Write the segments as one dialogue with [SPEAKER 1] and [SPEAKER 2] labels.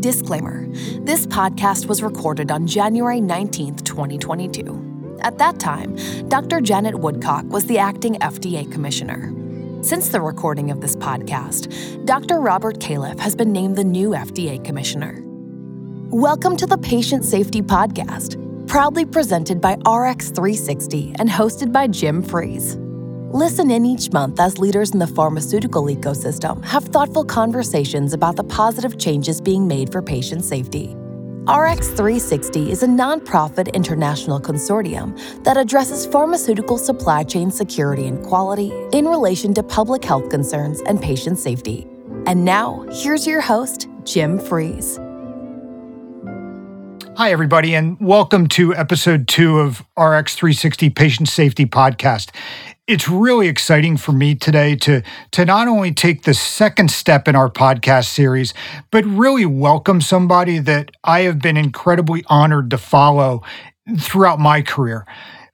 [SPEAKER 1] Disclaimer This podcast was recorded on January 19th, 2022. At that time, Dr. Janet Woodcock was the acting FDA commissioner. Since the recording of this podcast, Dr. Robert Califf has been named the new FDA commissioner. Welcome to the Patient Safety Podcast, proudly presented by RX360 and hosted by Jim Fries. Listen in each month as leaders in the pharmaceutical ecosystem have thoughtful conversations about the positive changes being made for patient safety. RX360 is a nonprofit international consortium that addresses pharmaceutical supply chain security and quality in relation to public health concerns and patient safety. And now, here's your host, Jim Fries.
[SPEAKER 2] Hi, everybody, and welcome to episode two of RX360 Patient Safety Podcast it's really exciting for me today to to not only take the second step in our podcast series but really welcome somebody that I have been incredibly honored to follow throughout my career.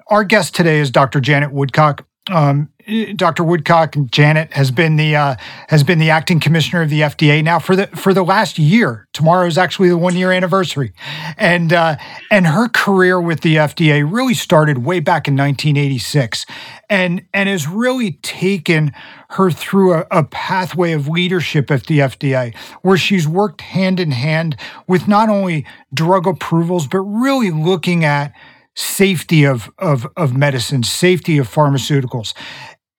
[SPEAKER 2] Our guest today is Dr. Janet Woodcock. Um, Dr. Woodcock Janet has been the uh, has been the acting commissioner of the FDA now for the for the last year. Tomorrow is actually the one year anniversary, and uh, and her career with the FDA really started way back in 1986, and and has really taken her through a, a pathway of leadership at the FDA, where she's worked hand in hand with not only drug approvals but really looking at safety of, of, of medicine, safety of pharmaceuticals.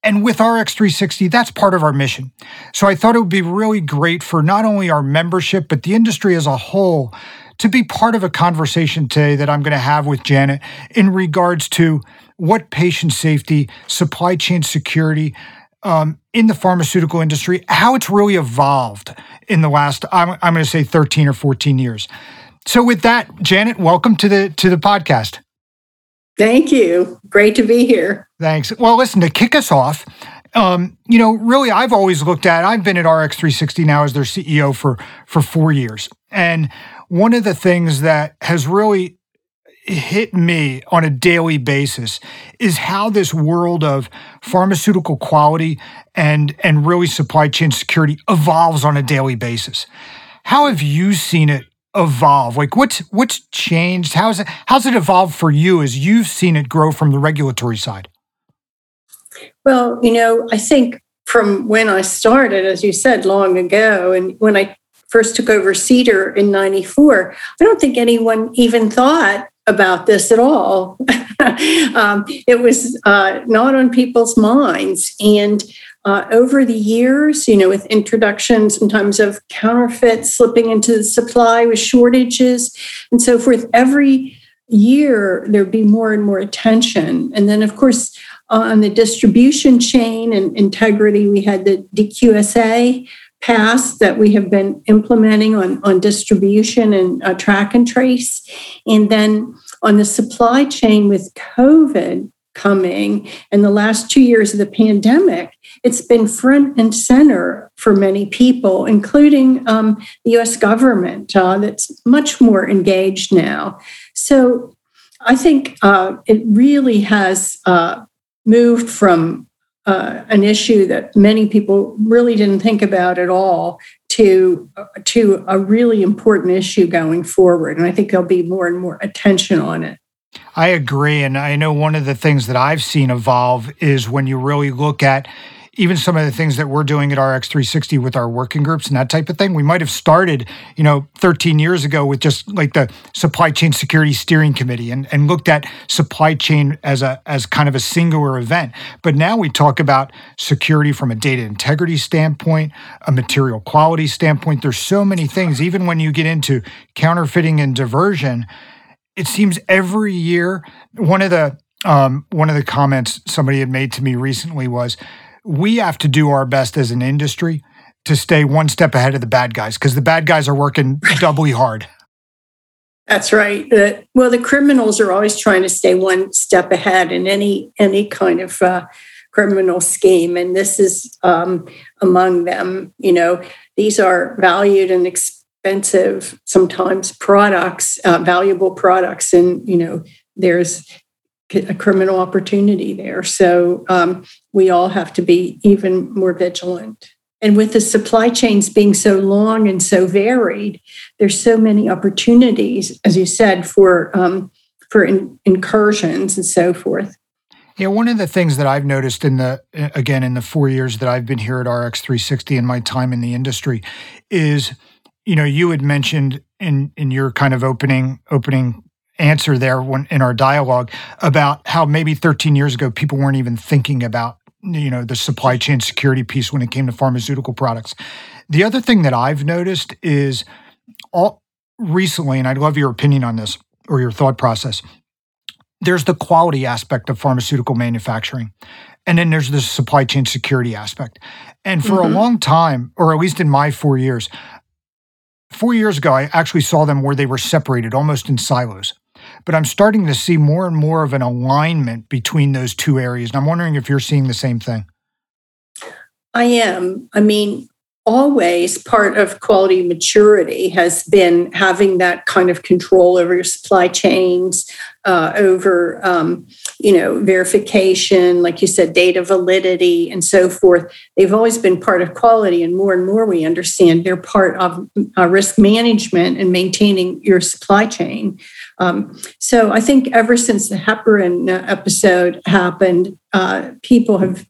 [SPEAKER 2] And with RX360, that's part of our mission. So I thought it would be really great for not only our membership, but the industry as a whole to be part of a conversation today that I'm going to have with Janet in regards to what patient safety, supply chain security, um, in the pharmaceutical industry, how it's really evolved in the last, I'm, I'm going to say 13 or 14 years. So with that, Janet, welcome to the to the podcast.
[SPEAKER 3] Thank you. Great to be here.
[SPEAKER 2] Thanks. Well, listen, to kick us off, um, you know, really, I've always looked at. I've been at RX360 now as their CEO for for four years, and one of the things that has really hit me on a daily basis is how this world of pharmaceutical quality and and really supply chain security evolves on a daily basis. How have you seen it evolve? Like what's what's changed? How's it how's it evolved for you as you've seen it grow from the regulatory side?
[SPEAKER 3] Well, you know, I think from when I started, as you said long ago, and when I first took over CDER in 94, I don't think anyone even thought about this at all. um, it was uh, not on people's minds. And uh, over the years, you know, with introduction sometimes of counterfeit slipping into the supply with shortages and so forth, every year there'd be more and more attention. And then, of course, on the distribution chain and integrity, we had the DQSA passed that we have been implementing on, on distribution and uh, track and trace. And then on the supply chain with COVID coming. And the last two years of the pandemic, it's been front and center for many people, including um, the US government, uh, that's much more engaged now. So I think uh, it really has uh, moved from uh, an issue that many people really didn't think about at all to to a really important issue going forward. And i think there'll be more and more attention on it
[SPEAKER 2] i agree and i know one of the things that i've seen evolve is when you really look at even some of the things that we're doing at RX360 with our working groups and that type of thing. We might have started, you know, 13 years ago with just like the supply chain security steering committee and, and looked at supply chain as a as kind of a singular event. But now we talk about security from a data integrity standpoint, a material quality standpoint. There's so many things, even when you get into counterfeiting and diversion, it seems every year one of the um, one of the comments somebody had made to me recently was we have to do our best as an industry to stay one step ahead of the bad guys because the bad guys are working doubly hard.
[SPEAKER 3] That's right. Uh, well, the criminals are always trying to stay one step ahead in any any kind of uh, criminal scheme, and this is um, among them. You know, these are valued and expensive sometimes products, uh, valuable products, and you know, there's a criminal opportunity there. So um, we all have to be even more vigilant. and with the supply chains being so long and so varied, there's so many opportunities, as you said, for um, for in, incursions and so forth.
[SPEAKER 2] Yeah, one of the things that I've noticed in the again in the four years that I've been here at RX 360 and my time in the industry is, you know, you had mentioned in in your kind of opening opening answer there when in our dialogue about how maybe 13 years ago people weren't even thinking about you know the supply chain security piece when it came to pharmaceutical products. The other thing that I've noticed is all recently, and I'd love your opinion on this or your thought process. There's the quality aspect of pharmaceutical manufacturing, and then there's the supply chain security aspect. And for mm-hmm. a long time, or at least in my four years, four years ago, I actually saw them where they were separated almost in silos but I'm starting to see more and more of an alignment between those two areas. And I'm wondering if you're seeing the same thing.
[SPEAKER 3] I am. I mean, always part of quality maturity has been having that kind of control over your supply chains, uh, over um, you know verification, like you said, data validity, and so forth. They've always been part of quality, and more and more we understand they're part of uh, risk management and maintaining your supply chain. Um, so I think ever since the heparin uh, episode happened, uh, people have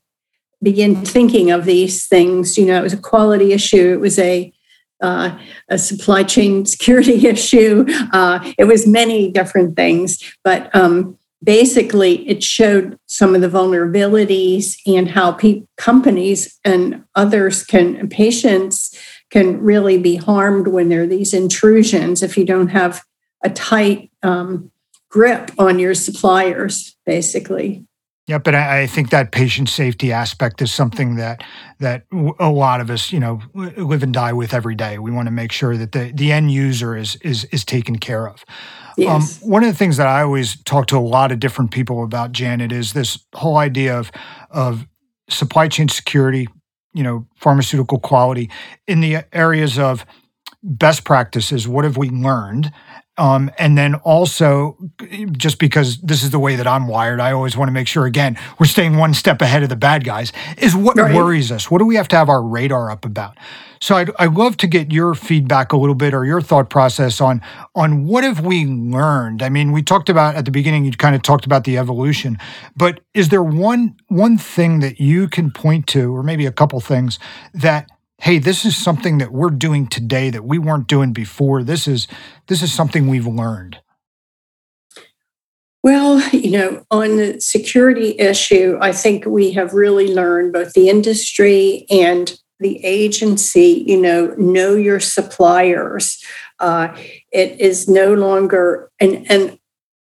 [SPEAKER 3] begin thinking of these things. You know, it was a quality issue. It was a uh, a supply chain security issue. Uh, it was many different things, but um, basically, it showed some of the vulnerabilities and how pe- companies and others can patients can really be harmed when there are these intrusions if you don't have a tight um, grip on your suppliers, basically.
[SPEAKER 2] Yeah, but I, I, think that patient safety aspect is something that that a lot of us, you know, live and die with every day. We want to make sure that the the end user is is is taken care of. Um, yes. Um, one of the things that I always talk to a lot of different people about, Janet, is this whole idea of of supply chain security, you know, pharmaceutical quality in the areas of best practices. What have we learned? Um, and then also, just because this is the way that I'm wired, I always want to make sure, again, we're staying one step ahead of the bad guys, is what right. worries us. What do we have to have our radar up about? So I'd, I'd love to get your feedback a little bit or your thought process on, on what have we learned? I mean, we talked about at the beginning, you kind of talked about the evolution, but is there one, one thing that you can point to, or maybe a couple things that hey this is something that we're doing today that we weren't doing before. This is this is something we've learned.
[SPEAKER 3] Well you know on the security issue i think we have really learned both the industry and the agency you know know your suppliers. Uh, it is no longer and and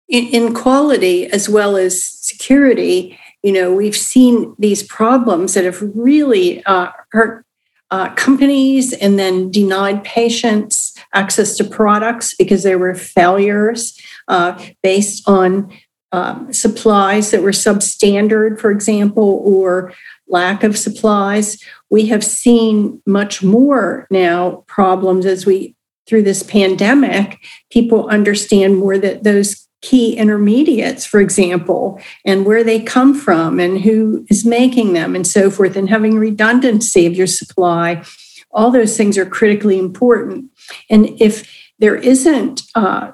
[SPEAKER 3] in quality as well as security you know we've seen these problems that have really uh, hurt uh, companies and then denied patients access to products because there were failures uh, based on um, supplies that were substandard, for example, or lack of supplies. We have seen much more now problems as we through this pandemic. People understand more that those key intermediates, for example, and where they come from and who is making them and so forth, and having redundancy of your supply. All those things are critically important. And if there isn't uh,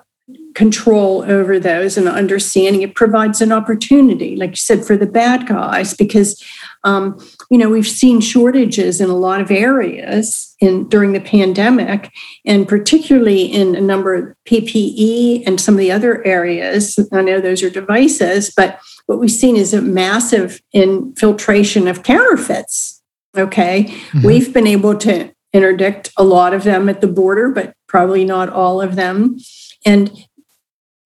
[SPEAKER 3] control over those and understanding, it provides an opportunity, like you said, for the bad guys, because um, you know we've seen shortages in a lot of areas in during the pandemic, and particularly in a number of PPE and some of the other areas. I know those are devices, but what we've seen is a massive infiltration of counterfeits. Okay, mm-hmm. we've been able to interdict a lot of them at the border, but probably not all of them. And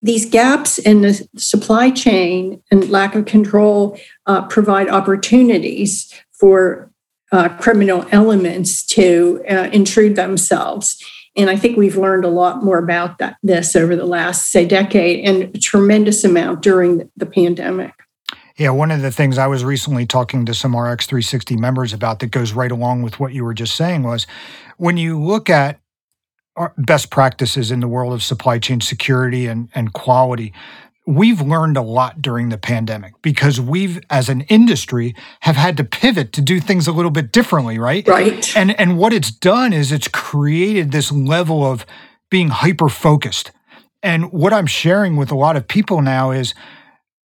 [SPEAKER 3] these gaps in the supply chain and lack of control uh, provide opportunities for uh, criminal elements to uh, intrude themselves. And I think we've learned a lot more about that, this over the last, say, decade and a tremendous amount during the pandemic.
[SPEAKER 2] Yeah, one of the things I was recently talking to some RX 360 members about that goes right along with what you were just saying was when you look at best practices in the world of supply chain security and, and quality. We've learned a lot during the pandemic because we've as an industry have had to pivot to do things a little bit differently right?
[SPEAKER 3] Right.
[SPEAKER 2] And and what it's done is it's created this level of being hyper focused and what i'm sharing with a lot of people now is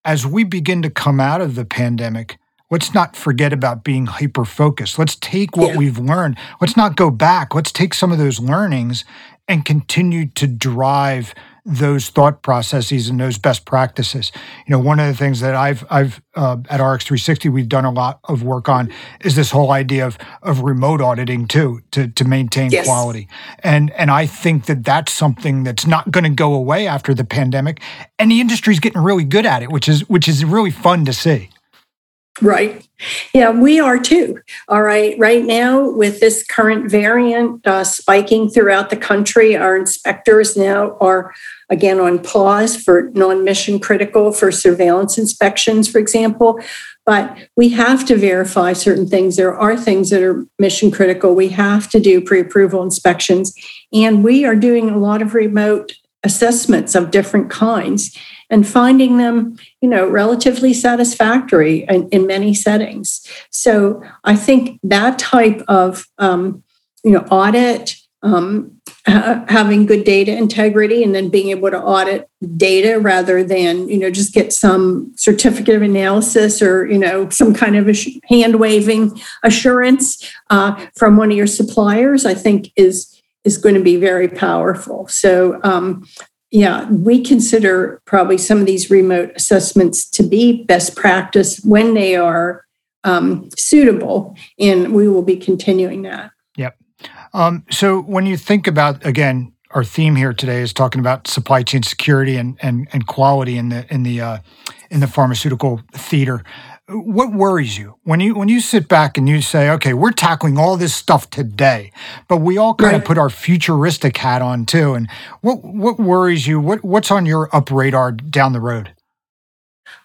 [SPEAKER 2] as we begin to come out of the pandemic let's not forget about being hyper focused let's take what yeah. we've learned. Let's not go back. Let's take some of those learnings and continue to drive those thought processes and those best practices. You know, one of the things that I've I've uh, at RX360 we've done a lot of work on is this whole idea of of remote auditing too to to maintain yes. quality. And and I think that that's something that's not going to go away after the pandemic and the industry's getting really good at it, which is which is really fun to see.
[SPEAKER 3] Right. Yeah, we are too. All right. Right now, with this current variant uh, spiking throughout the country, our inspectors now are again on pause for non mission critical for surveillance inspections, for example. But we have to verify certain things. There are things that are mission critical. We have to do pre approval inspections. And we are doing a lot of remote assessments of different kinds and finding them, you know, relatively satisfactory in, in many settings. So I think that type of, um, you know, audit, um, ha- having good data integrity, and then being able to audit data rather than, you know, just get some certificate of analysis or, you know, some kind of hand waving assurance uh, from one of your suppliers, I think is is going to be very powerful. So um, yeah, we consider probably some of these remote assessments to be best practice when they are um, suitable, and we will be continuing that.
[SPEAKER 2] Yep. Um, so when you think about again, our theme here today is talking about supply chain security and and, and quality in the in the uh, in the pharmaceutical theater what worries you? When you when you sit back and you say okay we're tackling all this stuff today but we all kind right. of put our futuristic hat on too and what what worries you? What what's on your up radar down the road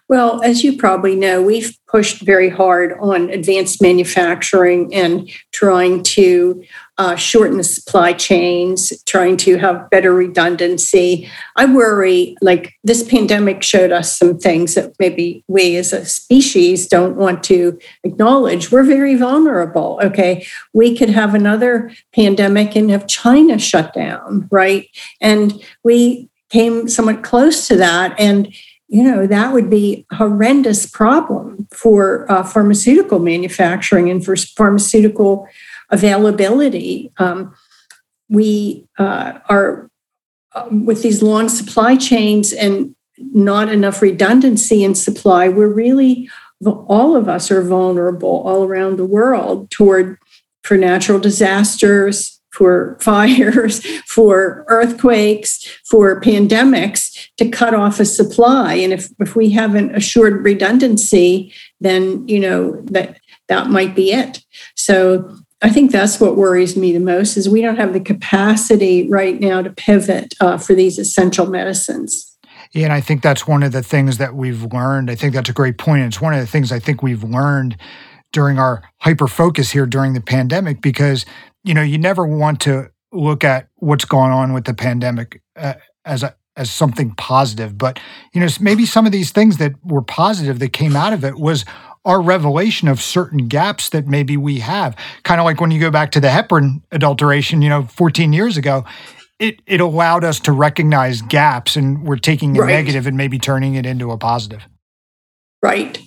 [SPEAKER 3] well, as you probably know, we've pushed very hard on advanced manufacturing and trying to uh, shorten the supply chains, trying to have better redundancy. I worry, like this pandemic showed us some things that maybe we as a species don't want to acknowledge. We're very vulnerable. Okay. We could have another pandemic and have China shut down, right? And we came somewhat close to that. And you know that would be a horrendous problem for uh, pharmaceutical manufacturing and for pharmaceutical availability. Um, we uh, are uh, with these long supply chains and not enough redundancy in supply we're really all of us are vulnerable all around the world toward for natural disasters for fires, for earthquakes, for pandemics to cut off a supply. And if, if we haven't assured redundancy, then you know that that might be it. So I think that's what worries me the most is we don't have the capacity right now to pivot uh, for these essential medicines.
[SPEAKER 2] Yeah, and I think that's one of the things that we've learned. I think that's a great point. It's one of the things I think we've learned during our hyper focus here during the pandemic because you know, you never want to look at what's going on with the pandemic uh, as a as something positive, but you know, maybe some of these things that were positive that came out of it was our revelation of certain gaps that maybe we have. Kind of like when you go back to the heparin adulteration, you know, 14 years ago, it it allowed us to recognize gaps and we're taking a right. negative and maybe turning it into a positive.
[SPEAKER 3] Right.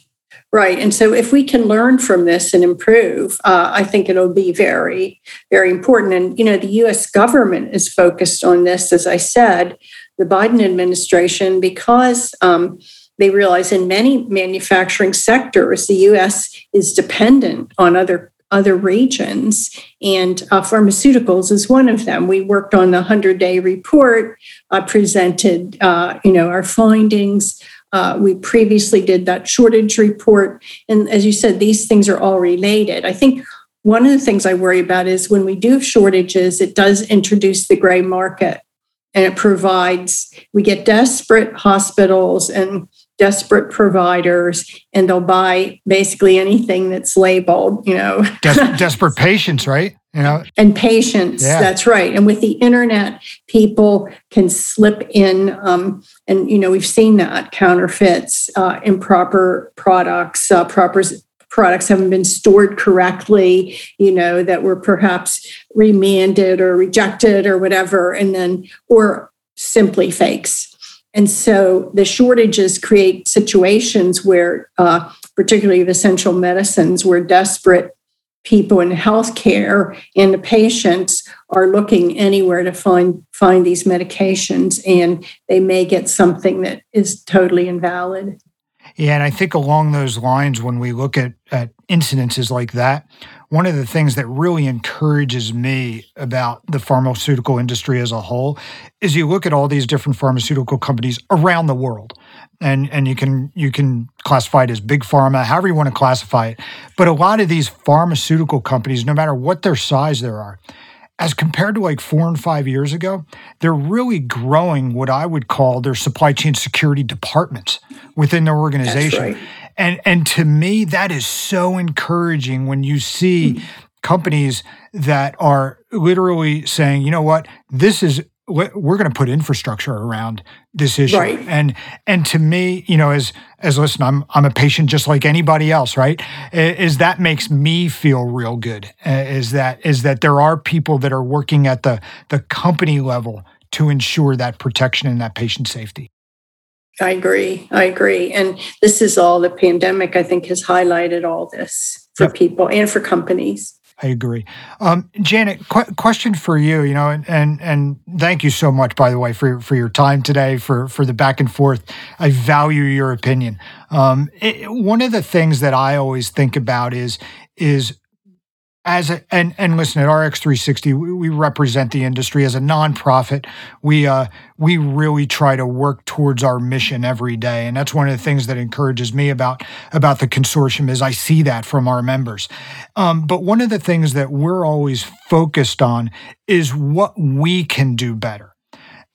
[SPEAKER 3] Right. And so if we can learn from this and improve, uh, I think it'll be very, very important. And, you know, the US government is focused on this, as I said, the Biden administration, because um, they realize in many manufacturing sectors, the US is dependent on other other regions, and uh, pharmaceuticals is one of them. We worked on the 100 day report, uh, presented, uh, you know, our findings. Uh, we previously did that shortage report. And as you said, these things are all related. I think one of the things I worry about is when we do have shortages, it does introduce the gray market and it provides, we get desperate hospitals and desperate providers and they'll buy basically anything that's labeled, you know.
[SPEAKER 2] Des- desperate patients, right? You know?
[SPEAKER 3] And patients. yeah. that's right. And with the internet, people can slip in, um, and you know we've seen that counterfeits, uh, improper products, uh, proper products haven't been stored correctly, you know, that were perhaps remanded or rejected or whatever, and then, or simply fakes. And so the shortages create situations where, uh, particularly of essential medicines, where desperate people in healthcare and the patients are looking anywhere to find find these medications, and they may get something that is totally invalid.
[SPEAKER 2] Yeah, and I think along those lines, when we look at, at incidences like that, one of the things that really encourages me about the pharmaceutical industry as a whole is you look at all these different pharmaceutical companies around the world. And, and you can you can classify it as big pharma, however you want to classify it. But a lot of these pharmaceutical companies, no matter what their size there are, as compared to like four and five years ago, they're really growing what I would call their supply chain security departments within their organization. Right. And and to me, that is so encouraging when you see mm-hmm. companies that are literally saying, you know what, this is we're going to put infrastructure around this issue right. and and to me you know as as listen i'm i'm a patient just like anybody else right? Is that makes me feel real good uh, is that is that there are people that are working at the the company level to ensure that protection and that patient safety.
[SPEAKER 3] I agree. I agree. And this is all the pandemic i think has highlighted all this for yep. people and for companies
[SPEAKER 2] I agree. Um, Janet, qu- question for you. You know, and, and and thank you so much, by the way, for for your time today, for for the back and forth. I value your opinion. Um, it, one of the things that I always think about is is as a, and and listen at RX360 we, we represent the industry as a nonprofit. We uh we really try to work towards our mission every day. And that's one of the things that encourages me about about the consortium is I see that from our members. Um, but one of the things that we're always focused on is what we can do better.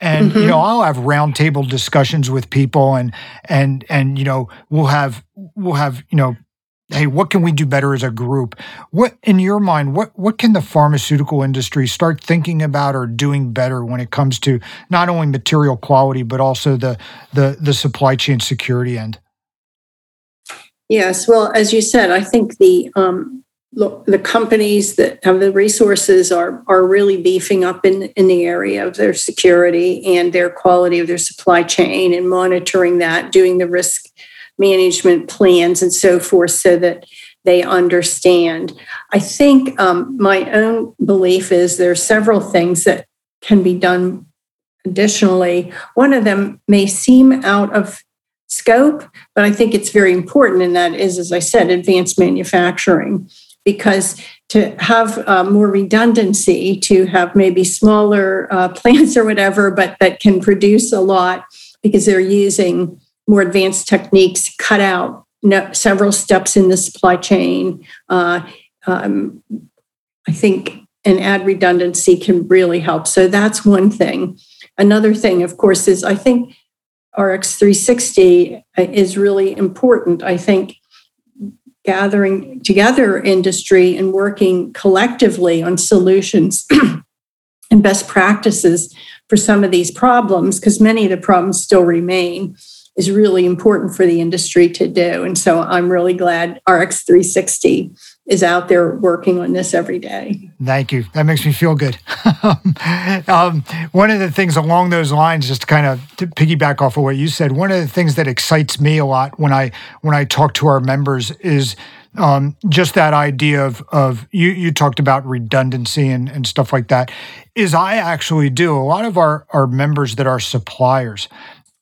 [SPEAKER 2] And mm-hmm. you know i'll have roundtable discussions with people and and and you know we'll have we'll have you know hey, what can we do better as a group? What in your mind, what what can the pharmaceutical industry start thinking about or doing better when it comes to not only material quality but also the the the supply chain security end?
[SPEAKER 3] Yes, well, as you said, I think the um, the companies that have the resources are are really beefing up in in the area of their security and their quality of their supply chain and monitoring that, doing the risk management plans and so forth so that they understand. I think um, my own belief is there are several things that can be done additionally. One of them may seem out of scope, but I think it's very important, and that is, as I said, advanced manufacturing. Because to have uh, more redundancy, to have maybe smaller uh, plants or whatever, but that can produce a lot because they're using more advanced techniques cut out several steps in the supply chain. Uh, um, I think and add redundancy can really help. So that's one thing. Another thing, of course, is I think RX 360 is really important. I think gathering together industry and working collectively on solutions and best practices for some of these problems, because many of the problems still remain is really important for the industry to do. And so I'm really glad RX360 is out there working on this every day.
[SPEAKER 2] Thank you. That makes me feel good. um, one of the things along those lines, just to kind of to piggyback off of what you said, one of the things that excites me a lot when I when I talk to our members is um, just that idea of of you you talked about redundancy and, and stuff like that. Is I actually do a lot of our our members that are suppliers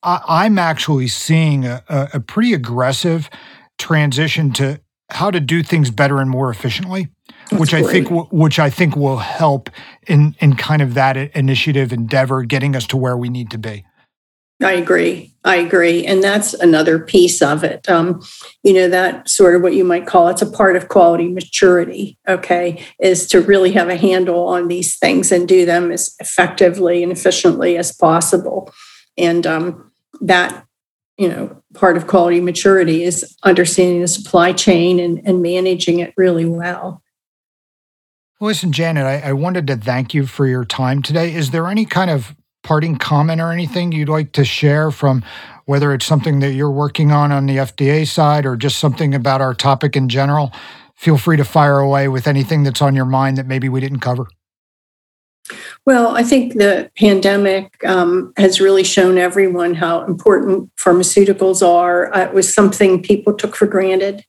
[SPEAKER 2] I, am actually seeing a, a, pretty aggressive transition to how to do things better and more efficiently, That's which great. I think which I think will help in in kind of that initiative endeavor, getting us to where we need to be.
[SPEAKER 3] I agree. I agree, and that's another piece of it. Um, you know, that sort of what you might call it's a part of quality maturity. Okay, is to really have a handle on these things and do them as effectively and efficiently as possible. And um, that you know part of quality maturity is understanding the supply chain and, and managing it really well
[SPEAKER 2] Listen, Janet, I, I wanted to thank you for your time today. Is there any kind of parting comment or anything you'd like to share from whether it's something that you're working on on the FDA side or just something about our topic in general? Feel free to fire away with anything that's on your mind that maybe we didn't cover.
[SPEAKER 3] Well, I think the pandemic um, has really shown everyone how important pharmaceuticals are. Uh, it was something people took for granted.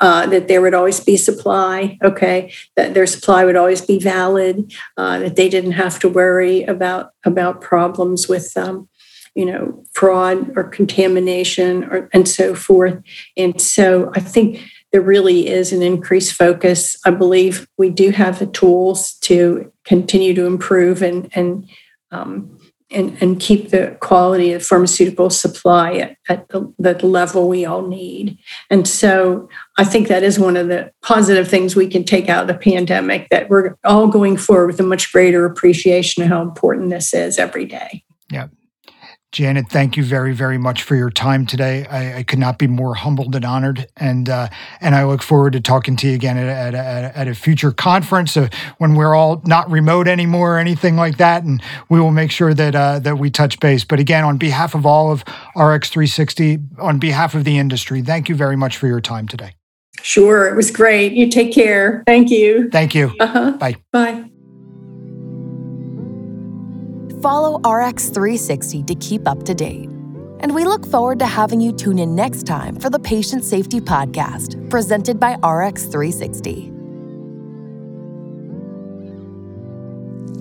[SPEAKER 3] Uh, that there would always be supply, okay, that their supply would always be valid, uh, that they didn't have to worry about about problems with, um, you know, fraud or contamination or and so forth. And so I think there really is an increased focus. I believe we do have the tools to continue to improve and and um, and, and keep the quality of pharmaceutical supply at, at the, the, level we all need. And so I think that is one of the positive things we can take out of the pandemic that we're all going forward with a much greater appreciation of how important this is every day.
[SPEAKER 2] Yeah. Janet, thank you very, very much for your time today. I, I could not be more humbled and honored, and uh, and I look forward to talking to you again at, at, at a future conference uh, when we're all not remote anymore or anything like that, and we will make sure that uh, that we touch base. But again, on behalf of all of RX360, on behalf of the industry, thank you very much for your time today.
[SPEAKER 3] Sure, it was great. You take care. Thank you.
[SPEAKER 2] Thank you.
[SPEAKER 3] Uh-huh.
[SPEAKER 2] Bye.
[SPEAKER 3] Bye.
[SPEAKER 1] Follow RX360 to keep up to date. And we look forward to having you tune in next time for the Patient Safety Podcast, presented by RX360.